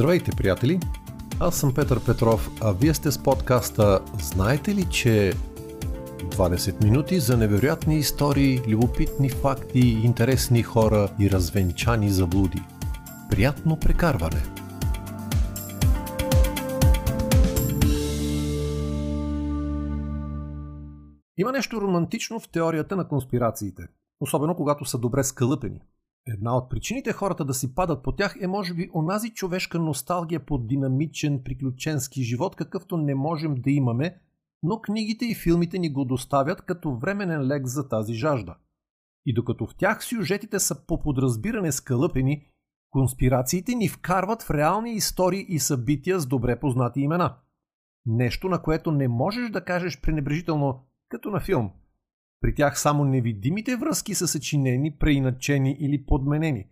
Здравейте, приятели! Аз съм Петър Петров, а вие сте с подкаста Знаете ли, че 20 минути за невероятни истории, любопитни факти, интересни хора и развенчани заблуди. Приятно прекарване! Има нещо романтично в теорията на конспирациите, особено когато са добре скълъпени – Една от причините хората да си падат по тях е може би онази човешка носталгия по динамичен, приключенски живот, какъвто не можем да имаме, но книгите и филмите ни го доставят като временен лек за тази жажда. И докато в тях сюжетите са по подразбиране скълъпени, конспирациите ни вкарват в реални истории и събития с добре познати имена. Нещо, на което не можеш да кажеш пренебрежително, като на филм – при тях само невидимите връзки са съчинени, преиначени или подменени.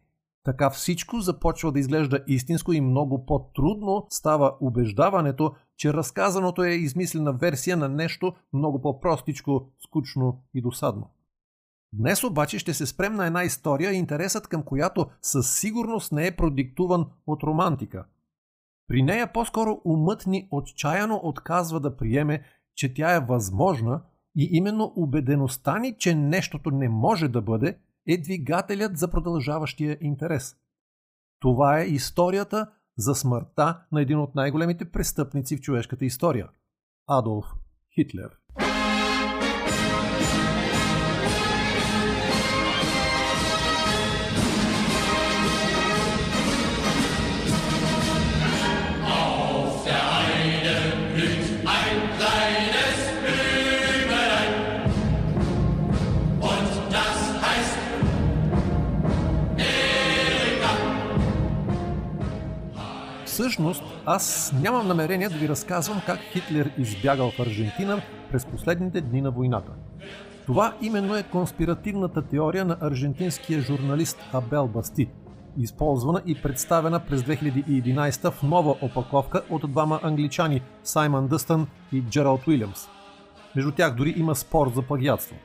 Така всичко започва да изглежда истинско и много по-трудно става убеждаването, че разказаното е измислена версия на нещо много по-простичко, скучно и досадно. Днес обаче ще се спрем на една история, интересът към която със сигурност не е продиктуван от романтика. При нея по-скоро умът ни отчаяно отказва да приеме, че тя е възможна – и именно убедеността ни, че нещото не може да бъде, е двигателят за продължаващия интерес. Това е историята за смъртта на един от най-големите престъпници в човешката история – Адолф Хитлер. Всъщност, аз нямам намерение да ви разказвам как Хитлер избягал в Аржентина през последните дни на войната. Това именно е конспиративната теория на аржентинския журналист Абел Басти, използвана и представена през 2011 в нова опаковка от двама англичани Саймън Дъстън и Джералд Уилямс. Между тях дори има спор за плагиатство.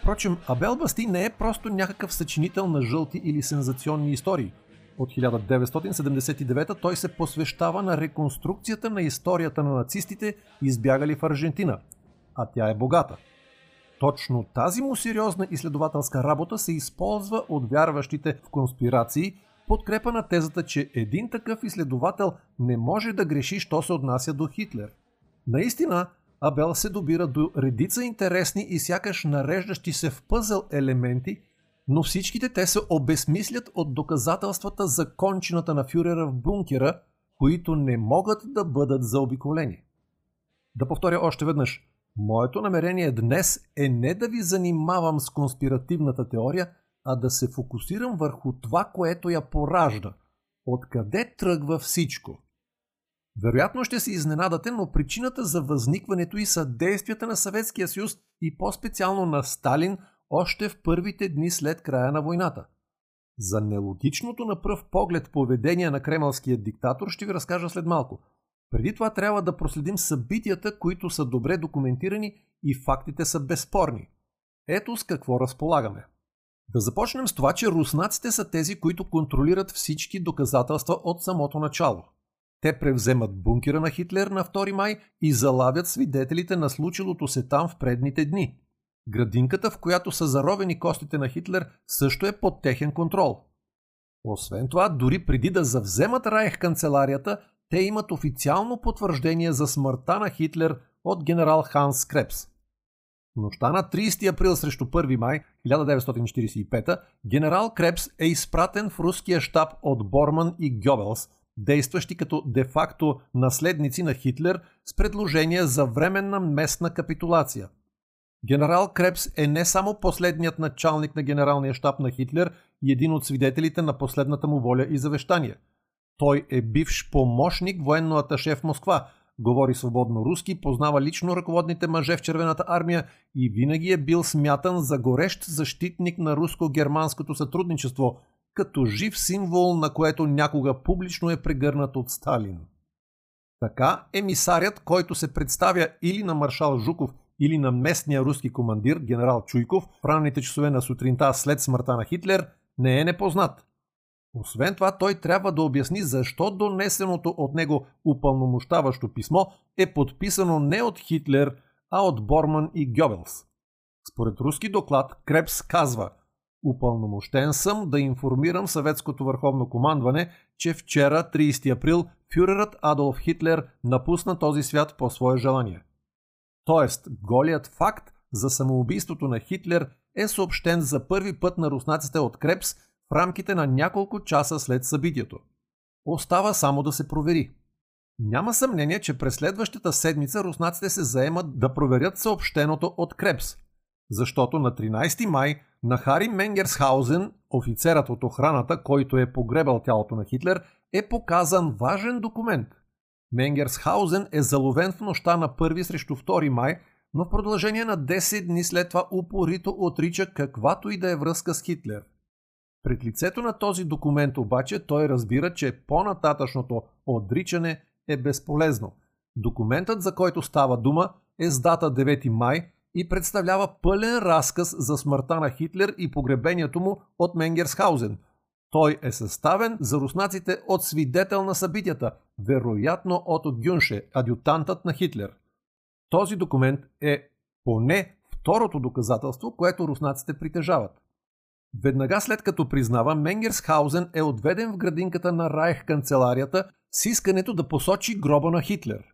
Впрочем, Абел Басти не е просто някакъв съчинител на жълти или сензационни истории – от 1979 той се посвещава на реконструкцията на историята на нацистите, избягали в Аржентина. А тя е богата. Точно тази му сериозна изследователска работа се използва от вярващите в конспирации, подкрепа на тезата, че един такъв изследовател не може да греши, що се отнася до Хитлер. Наистина, Абел се добира до редица интересни и сякаш нареждащи се в пъзел елементи, но всичките те се обесмислят от доказателствата за кончината на фюрера в бункера, които не могат да бъдат заобиколени. Да повторя още веднъж. Моето намерение днес е не да ви занимавам с конспиративната теория, а да се фокусирам върху това, което я поражда. Откъде тръгва всичко? Вероятно ще се изненадате, но причината за възникването и са действията на Съветския съюз и по-специално на Сталин още в първите дни след края на войната. За нелогичното на пръв поглед поведение на кремълския диктатор ще ви разкажа след малко. Преди това трябва да проследим събитията, които са добре документирани и фактите са безспорни. Ето с какво разполагаме. Да започнем с това, че руснаците са тези, които контролират всички доказателства от самото начало. Те превземат бункера на Хитлер на 2 май и залавят свидетелите на случилото се там в предните дни. Градинката, в която са заровени костите на Хитлер, също е под техен контрол. Освен това, дори преди да завземат Райх канцеларията, те имат официално потвърждение за смъртта на Хитлер от генерал Ханс Крепс. Нощта на 30 април срещу 1 май 1945 генерал Крепс е изпратен в руския щаб от Борман и Гьобелс, действащи като де-факто наследници на Хитлер с предложение за временна местна капитулация – Генерал Крепс е не само последният началник на генералния щаб на Хитлер и един от свидетелите на последната му воля и завещание. Той е бивш помощник военно аташе в Москва, говори свободно руски, познава лично ръководните мъже в Червената армия и винаги е бил смятан за горещ защитник на руско-германското сътрудничество, като жив символ, на което някога публично е прегърнат от Сталин. Така емисарят, който се представя или на маршал Жуков или на местния руски командир генерал Чуйков в ранните часове на сутринта след смъртта на Хитлер не е непознат. Освен това, той трябва да обясни защо донесеното от него упълномощаващо писмо е подписано не от Хитлер, а от Борман и Гьобелс. Според руски доклад, Крепс казва Упълномощен съм да информирам съветското върховно командване, че вчера, 30 април, фюрерът Адолф Хитлер напусна този свят по свое желание. Тоест, голият факт за самоубийството на Хитлер е съобщен за първи път на руснаците от Крепс в рамките на няколко часа след събитието. Остава само да се провери. Няма съмнение, че през следващата седмица руснаците се заемат да проверят съобщеното от Крепс, защото на 13 май на Хари Менгерсхаузен, офицерът от охраната, който е погребал тялото на Хитлер, е показан важен документ. Менгерсхаузен е заловен в нощта на 1 срещу 2 май, но в продължение на 10 дни след това упорито отрича каквато и да е връзка с Хитлер. Пред лицето на този документ обаче той разбира, че по-нататъчното отричане е безполезно. Документът, за който става дума, е с дата 9 май и представлява пълен разказ за смъртта на Хитлер и погребението му от Менгерсхаузен. Той е съставен за руснаците от свидетел на събитията, вероятно от Гюнше, адютантът на Хитлер. Този документ е поне второто доказателство, което руснаците притежават. Веднага след като признава, Менгерсхаузен е отведен в градинката на Райх канцеларията с искането да посочи гроба на Хитлер.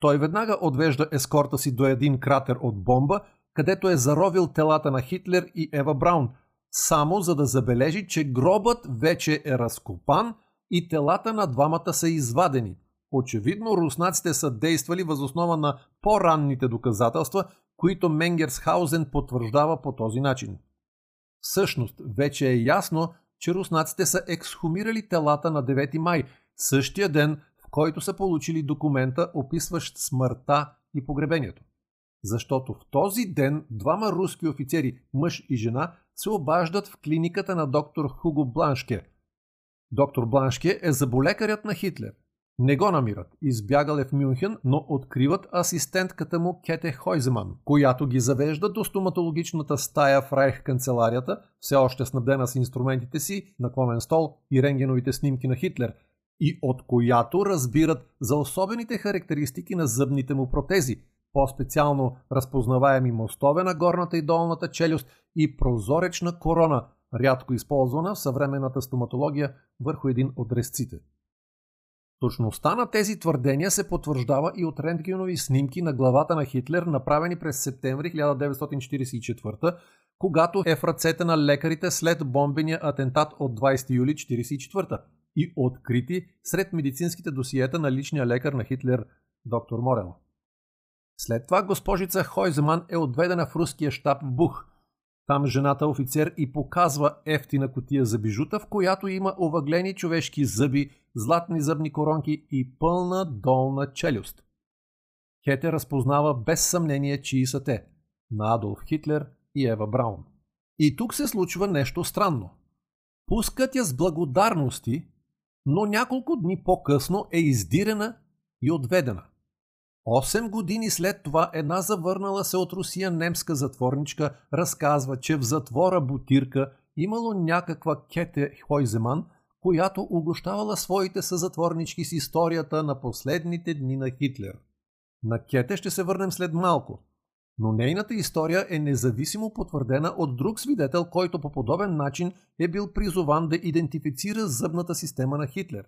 Той веднага отвежда ескорта си до един кратер от бомба, където е заровил телата на Хитлер и Ева Браун, само за да забележи, че гробът вече е разкопан и телата на двамата са извадени. Очевидно руснаците са действали възоснова на по-ранните доказателства, които Менгерсхаузен потвърждава по този начин. Всъщност, вече е ясно, че руснаците са ексхумирали телата на 9 май, същия ден, в който са получили документа, описващ смъртта и погребението. Защото в този ден двама руски офицери, мъж и жена, се обаждат в клиниката на доктор Хуго Бланшке. Доктор Бланшке е заболекарят на Хитлер. Не го намират. Избягал е в Мюнхен, но откриват асистентката му Кете Хойземан, която ги завежда до стоматологичната стая в Райх канцеларията, все още снабдена с инструментите си, наклонен стол и рентгеновите снимки на Хитлер, и от която разбират за особените характеристики на зъбните му протези, по-специално разпознаваеми мостове на горната и долната челюст и прозоречна корона, рядко използвана в съвременната стоматология върху един от резците. Точността на тези твърдения се потвърждава и от рентгенови снимки на главата на Хитлер, направени през септември 1944, когато е в ръцете на лекарите след бомбения атентат от 20 юли 1944 и открити сред медицинските досиета на личния лекар на Хитлер, доктор Морел. След това госпожица Хойземан е отведена в руския щаб в Бух. Там жената офицер и показва ефтина котия за бижута, в която има овъглени човешки зъби, златни зъбни коронки и пълна долна челюст. Хете разпознава без съмнение, чии са те – на Адолф Хитлер и Ева Браун. И тук се случва нещо странно. Пускат я с благодарности, но няколко дни по-късно е издирена и отведена. Осем години след това една завърнала се от Русия немска затворничка разказва, че в затвора Бутирка имало някаква Кете Хойземан, която угощавала своите съзатворнички с историята на последните дни на Хитлер. На Кете ще се върнем след малко, но нейната история е независимо потвърдена от друг свидетел, който по подобен начин е бил призован да идентифицира зъбната система на Хитлер.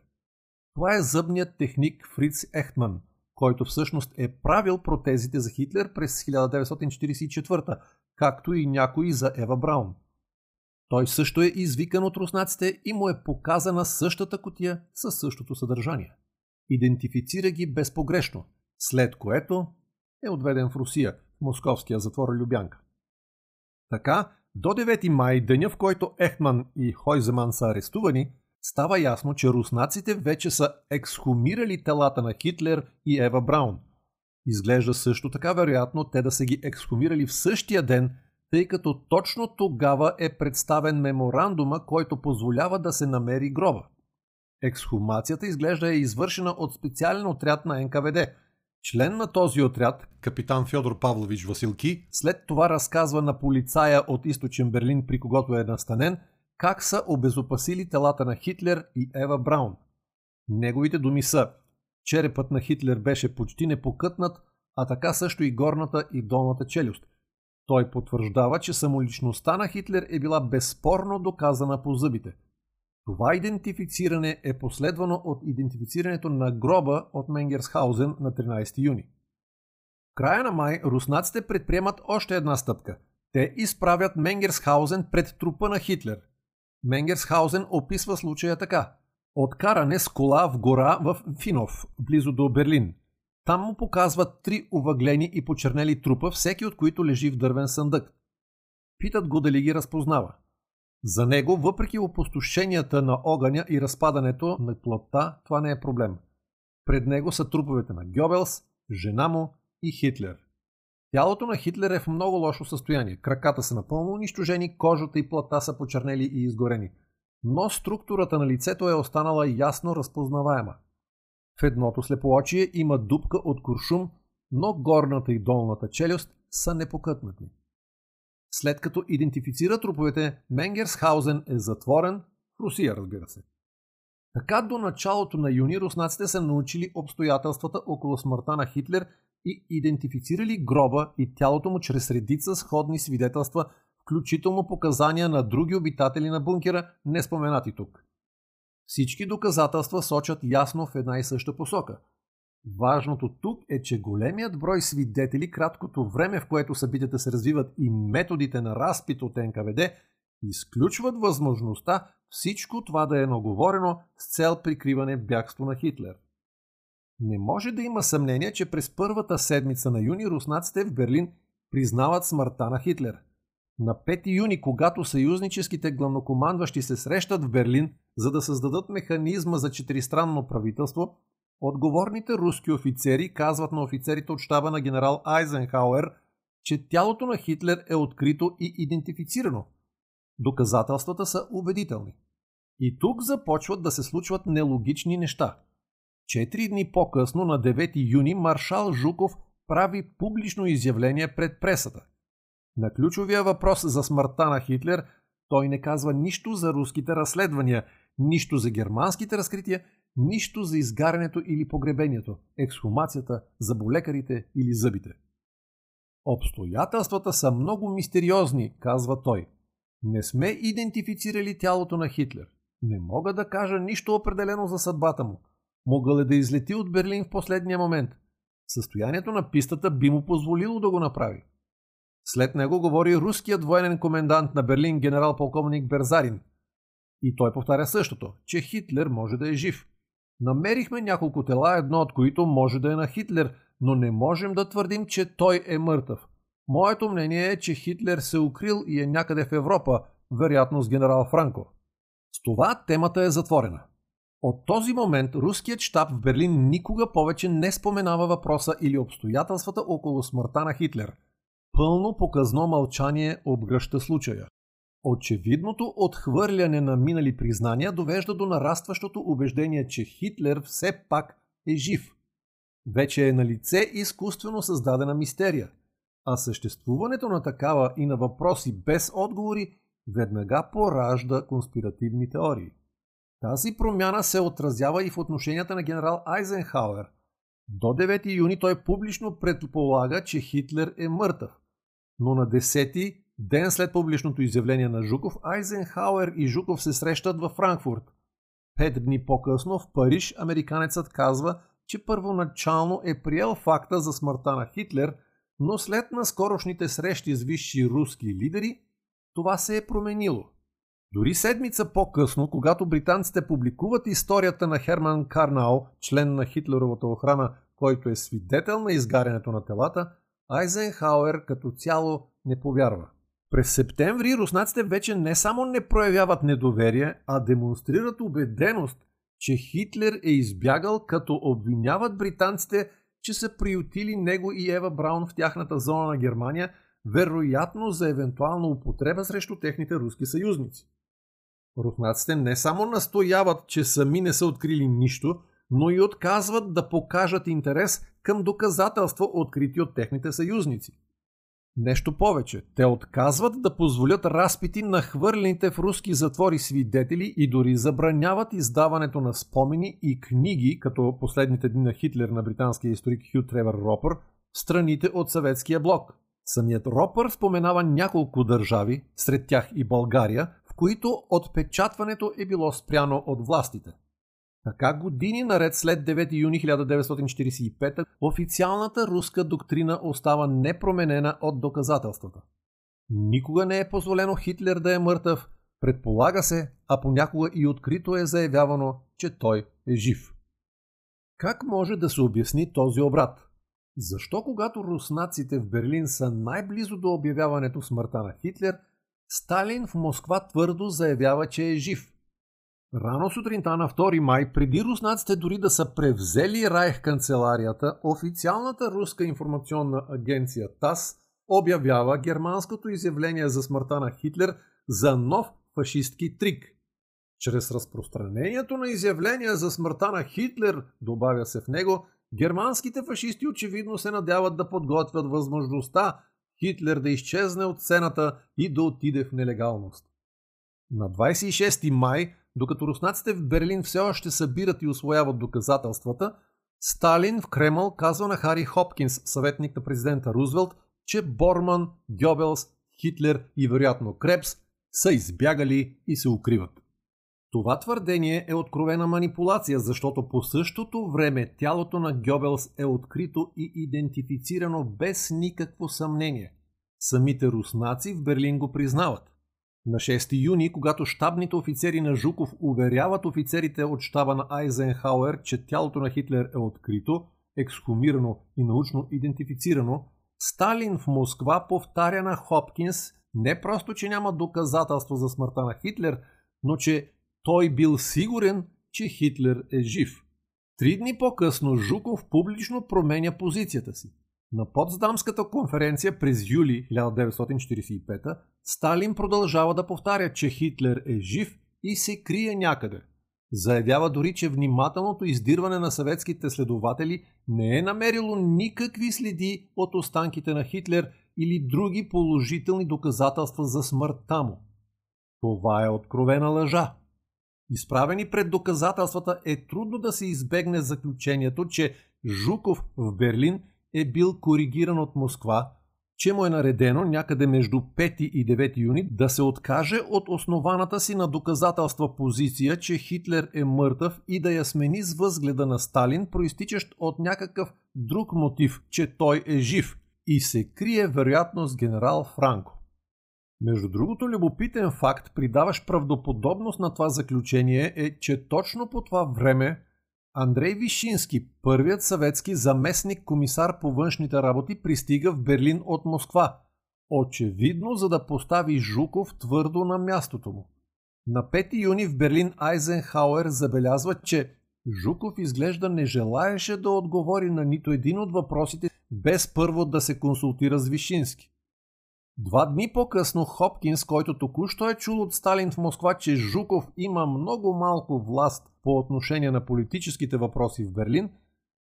Това е зъбният техник Фриц Ехтман – който всъщност е правил протезите за Хитлер през 1944, както и някои за Ева Браун. Той също е извикан от руснаците и му е показана същата котия със същото съдържание. Идентифицира ги безпогрешно, след което е отведен в Русия, в московския затвор Любянка. Така, до 9 май, деня в който Ехман и Хойземан са арестувани, става ясно, че руснаците вече са ексхумирали телата на Хитлер и Ева Браун. Изглежда също така вероятно те да са ги ексхумирали в същия ден, тъй като точно тогава е представен меморандума, който позволява да се намери гроба. Ексхумацията изглежда е извършена от специален отряд на НКВД. Член на този отряд, капитан Фьодор Павлович Василки, след това разказва на полицая от източен Берлин, при когото е настанен – как са обезопасили телата на Хитлер и Ева Браун. Неговите думи са Черепът на Хитлер беше почти непокътнат, а така също и горната и долната челюст. Той потвърждава, че самоличността на Хитлер е била безспорно доказана по зъбите. Това идентифициране е последвано от идентифицирането на гроба от Менгерсхаузен на 13 юни. В края на май руснаците предприемат още една стъпка. Те изправят Менгерсхаузен пред трупа на Хитлер. Менгерсхаузен описва случая така. Откаране с кола в гора в Финов, близо до Берлин. Там му показват три увъглени и почернели трупа, всеки от които лежи в дървен съндък. Питат го дали ги разпознава. За него, въпреки опустошенията на огъня и разпадането на плътта, това не е проблем. Пред него са труповете на Гьобелс, жена му и Хитлер. Тялото на Хитлер е в много лошо състояние. Краката са напълно унищожени, кожата и плътта са почернели и изгорени. Но структурата на лицето е останала ясно разпознаваема. В едното слепоочие има дупка от куршум, но горната и долната челюст са непокътнати. След като идентифицира труповете, Менгерсхаузен е затворен в Русия, разбира се. Така до началото на юни руснаците са научили обстоятелствата около смъртта на Хитлер и идентифицирали гроба и тялото му чрез редица сходни свидетелства, включително показания на други обитатели на бункера, не споменати тук. Всички доказателства сочат ясно в една и съща посока. Важното тук е, че големият брой свидетели, краткото време, в което събитията се развиват и методите на разпит от НКВД, изключват възможността всичко това да е наговорено с цел прикриване бягство на Хитлер. Не може да има съмнение, че през първата седмица на юни руснаците в Берлин признават смъртта на Хитлер. На 5 юни, когато съюзническите главнокомандващи се срещат в Берлин, за да създадат механизма за четиристранно правителство, отговорните руски офицери казват на офицерите от щаба на генерал Айзенхауер, че тялото на Хитлер е открито и идентифицирано. Доказателствата са убедителни. И тук започват да се случват нелогични неща – Четири дни по-късно, на 9 юни, маршал Жуков прави публично изявление пред пресата. На ключовия въпрос за смъртта на Хитлер той не казва нищо за руските разследвания, нищо за германските разкрития, нищо за изгарянето или погребението, ексхумацията, заболекарите или зъбите. Обстоятелствата са много мистериозни, казва той. Не сме идентифицирали тялото на Хитлер. Не мога да кажа нищо определено за съдбата му. Могъл е да излети от Берлин в последния момент. Състоянието на пистата би му позволило да го направи. След него говори руският военен комендант на Берлин генерал-полковник Берзарин. И той повтаря същото, че Хитлер може да е жив. Намерихме няколко тела, едно от които може да е на Хитлер, но не можем да твърдим, че той е мъртъв. Моето мнение е, че Хитлер се укрил и е някъде в Европа, вероятно с генерал Франко. С това темата е затворена. От този момент руският щаб в Берлин никога повече не споменава въпроса или обстоятелствата около смъртта на Хитлер. Пълно показно мълчание обгръща случая. Очевидното отхвърляне на минали признания довежда до нарастващото убеждение, че Хитлер все пак е жив. Вече е на лице изкуствено създадена мистерия, а съществуването на такава и на въпроси без отговори веднага поражда конспиративни теории. Тази промяна се отразява и в отношенията на генерал Айзенхауер. До 9 юни той публично предполага, че Хитлер е мъртъв. Но на 10 ден след публичното изявление на Жуков, Айзенхауер и Жуков се срещат във Франкфурт. Пет дни по-късно в Париж американецът казва, че първоначално е приел факта за смъртта на Хитлер, но след наскорошните срещи с висши руски лидери, това се е променило. Дори седмица по-късно, когато британците публикуват историята на Херман Карнау, член на Хитлеровата охрана, който е свидетел на изгарянето на телата, Айзенхауер като цяло не повярва. През септември руснаците вече не само не проявяват недоверие, а демонстрират убеденост, че Хитлер е избягал, като обвиняват британците, че са приютили него и Ева Браун в тяхната зона на Германия, вероятно за евентуална употреба срещу техните руски съюзници. Руснаците не само настояват, че сами не са открили нищо, но и отказват да покажат интерес към доказателства, открити от техните съюзници. Нещо повече, те отказват да позволят разпити на хвърлените в руски затвори свидетели и дори забраняват издаването на спомени и книги, като последните дни на Хитлер на британския историк Хю Тревър Ропър, в страните от съветския блок. Самият Ропър споменава няколко държави, сред тях и България, които отпечатването е било спряно от властите. Така години наред след 9 юни 1945 официалната руска доктрина остава непроменена от доказателствата. Никога не е позволено Хитлер да е мъртъв, предполага се, а понякога и открито е заявявано, че той е жив. Как може да се обясни този обрат? Защо когато руснаците в Берлин са най-близо до обявяването смъртта на Хитлер, Сталин в Москва твърдо заявява, че е жив? Рано сутринта на 2 май, преди руснаците дори да са превзели Райх канцеларията, официалната руска информационна агенция ТАС обявява германското изявление за смъртта на Хитлер за нов фашистки трик. Чрез разпространението на изявления за смъртта на Хитлер, добавя се в него, германските фашисти очевидно се надяват да подготвят възможността Хитлер да изчезне от сцената и да отиде в нелегалност. На 26 май докато руснаците в Берлин все още събират и освояват доказателствата, Сталин в Кремъл казва на Хари Хопкинс, съветник на президента Рузвелт, че Борман, Гьобелс, Хитлер и вероятно Крепс са избягали и се укриват. Това твърдение е откровена манипулация, защото по същото време тялото на Гьобелс е открито и идентифицирано без никакво съмнение. Самите руснаци в Берлин го признават. На 6 юни, когато щабните офицери на Жуков уверяват офицерите от щаба на Айзенхауер, че тялото на Хитлер е открито, ексхумирано и научно идентифицирано, Сталин в Москва повтаря на Хопкинс не просто, че няма доказателство за смъртта на Хитлер, но че той бил сигурен, че Хитлер е жив. Три дни по-късно Жуков публично променя позицията си. На Потсдамската конференция през юли 1945 Сталин продължава да повтаря, че Хитлер е жив и се крие някъде. Заявява дори, че внимателното издирване на съветските следователи не е намерило никакви следи от останките на Хитлер или други положителни доказателства за смъртта му. Това е откровена лъжа. Изправени пред доказателствата е трудно да се избегне заключението, че Жуков в Берлин е бил коригиран от Москва, че му е наредено някъде между 5 и 9 юни да се откаже от основаната си на доказателства позиция, че Хитлер е мъртъв и да я смени с възгледа на Сталин, проистичащ от някакъв друг мотив, че той е жив и се крие вероятно с генерал Франко. Между другото, любопитен факт, придаващ правдоподобност на това заключение е, че точно по това време Андрей Вишински, първият съветски заместник комисар по външните работи, пристига в Берлин от Москва. Очевидно, за да постави Жуков твърдо на мястото му. На 5 юни в Берлин Айзенхауер забелязва, че Жуков изглежда не желаеше да отговори на нито един от въпросите, без първо да се консултира с Вишински. Два дни по-късно Хопкинс, който току-що е чул от Сталин в Москва, че Жуков има много малко власт по отношение на политическите въпроси в Берлин,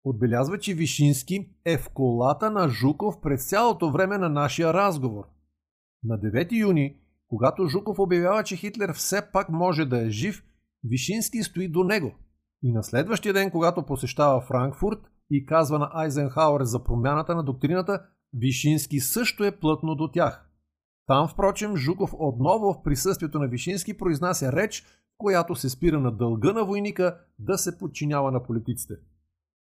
отбелязва, че Вишински е в колата на Жуков през цялото време на нашия разговор. На 9 юни, когато Жуков обявява, че Хитлер все пак може да е жив, Вишински стои до него. И на следващия ден, когато посещава Франкфурт и казва на Айзенхауер за промяната на доктрината, Вишински също е плътно до тях. Там, впрочем, Жуков отново в присъствието на Вишински произнася реч, която се спира на дълга на войника да се подчинява на политиците.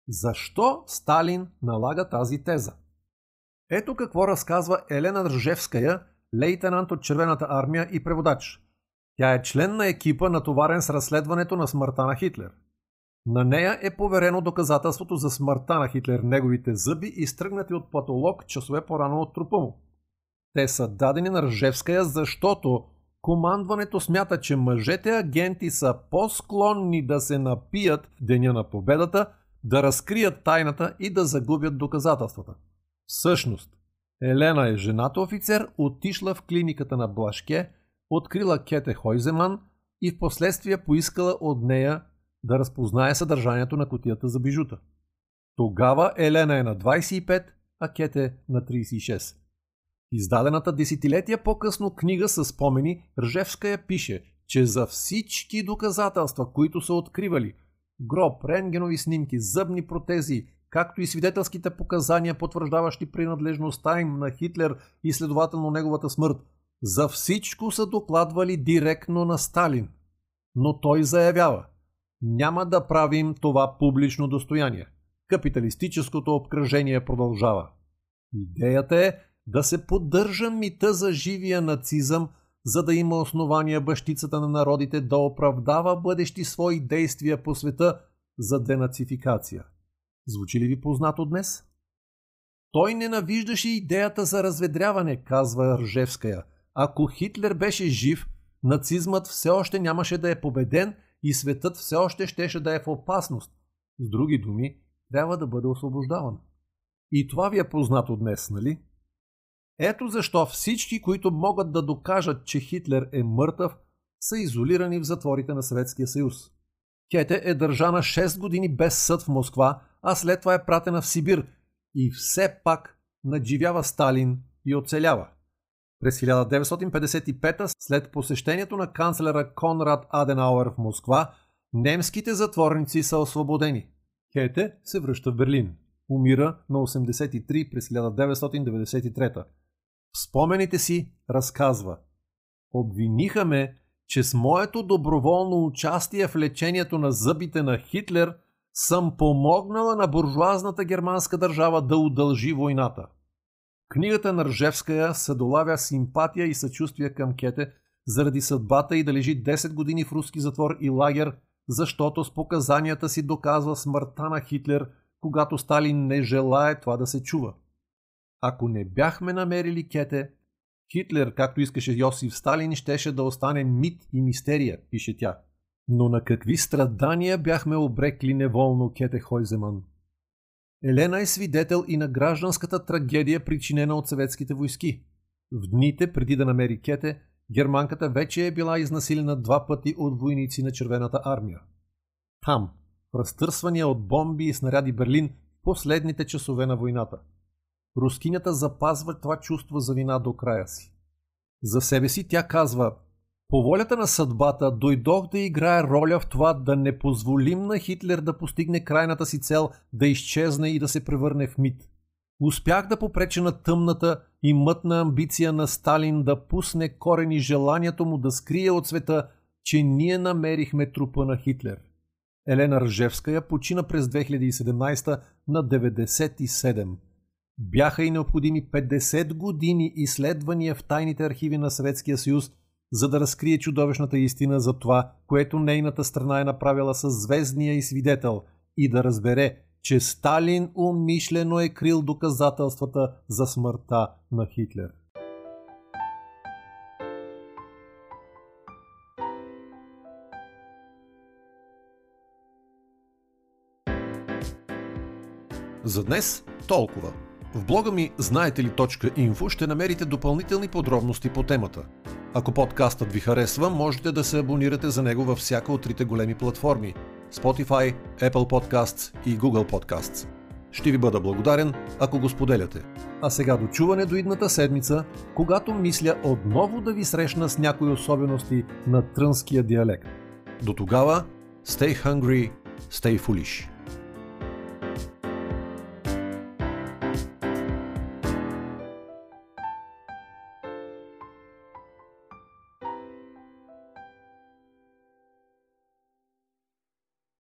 Защо Сталин налага тази теза? Ето какво разказва Елена Ржевская, лейтенант от Червената армия и преводач. Тя е член на екипа, натоварен с разследването на смъртта на Хитлер. На нея е поверено доказателството за смъртта на Хитлер, неговите зъби, изтръгнати от патолог часове по-рано от трупа му. Те са дадени на Ржевская, защото командването смята, че мъжете агенти са по-склонни да се напият в деня на победата, да разкрият тайната и да загубят доказателствата. Всъщност, Елена е жената офицер, отишла в клиниката на Блашке, открила Кете Хойземан и в последствие поискала от нея да разпознае съдържанието на котията за бижута. Тогава Елена е на 25, а Кете на 36. издадената десетилетия по-късно книга с спомени Ржевская пише, че за всички доказателства, които са откривали гроб, рентгенови снимки, зъбни протези, както и свидетелските показания, потвърждаващи принадлежността им на Хитлер и следователно неговата смърт, за всичко са докладвали директно на Сталин. Но той заявява – няма да правим това публично достояние. Капиталистическото обкръжение продължава. Идеята е да се поддържа мита за живия нацизъм, за да има основания бащицата на народите да оправдава бъдещи свои действия по света за денацификация. Звучи ли ви познато днес? Той ненавиждаше идеята за разведряване, казва Ржевская. Ако Хитлер беше жив, нацизмът все още нямаше да е победен – и светът все още щеше да е в опасност. С други думи, трябва да бъде освобождаван. И това ви е познато днес, нали? Ето защо всички, които могат да докажат, че Хитлер е мъртъв, са изолирани в затворите на Съветския съюз. Кете е държана 6 години без съд в Москва, а след това е пратена в Сибир и все пак надживява Сталин и оцелява. През 1955 след посещението на канцлера Конрад Аденауер в Москва, немските затворници са освободени. Хете се връща в Берлин. Умира на 83 през 1993. В спомените си разказва Обвиниха ме, че с моето доброволно участие в лечението на зъбите на Хитлер съм помогнала на буржуазната германска държава да удължи войната – Книгата на Ржевская се долавя симпатия и съчувствие към Кете заради съдбата и да лежи 10 години в руски затвор и лагер, защото с показанията си доказва смъртта на Хитлер, когато Сталин не желае това да се чува. Ако не бяхме намерили Кете, Хитлер, както искаше Йосиф Сталин, щеше да остане мит и мистерия, пише тя. Но на какви страдания бяхме обрекли неволно Кете Хойземан? Елена е свидетел и на гражданската трагедия, причинена от съветските войски. В дните преди да намери Кете, германката вече е била изнасилена два пъти от войници на Червената армия. Там, разтърсвания от бомби и снаряди Берлин, последните часове на войната. Рускинята запазва това чувство за вина до края си. За себе си тя казва – по волята на съдбата дойдох да играя роля в това да не позволим на Хитлер да постигне крайната си цел да изчезне и да се превърне в мит. Успях да попреча на тъмната и мътна амбиция на Сталин да пусне корени желанието му да скрие от света, че ние намерихме трупа на Хитлер. Елена Ржевская почина през 2017 на 97. Бяха и необходими 50 години изследвания в тайните архиви на Съветския съюз – за да разкрие чудовищната истина за това, което нейната страна е направила с звездния и свидетел и да разбере, че Сталин умишлено е крил доказателствата за смъртта на Хитлер. За днес толкова. В блога ми знаете ли .info ще намерите допълнителни подробности по темата. Ако подкастът ви харесва, можете да се абонирате за него във всяка от трите големи платформи Spotify, Apple Podcasts и Google Podcasts. Ще ви бъда благодарен, ако го споделяте. А сега до чуване до идната седмица, когато мисля отново да ви срещна с някои особености на трънския диалект. До тогава, stay hungry, stay foolish.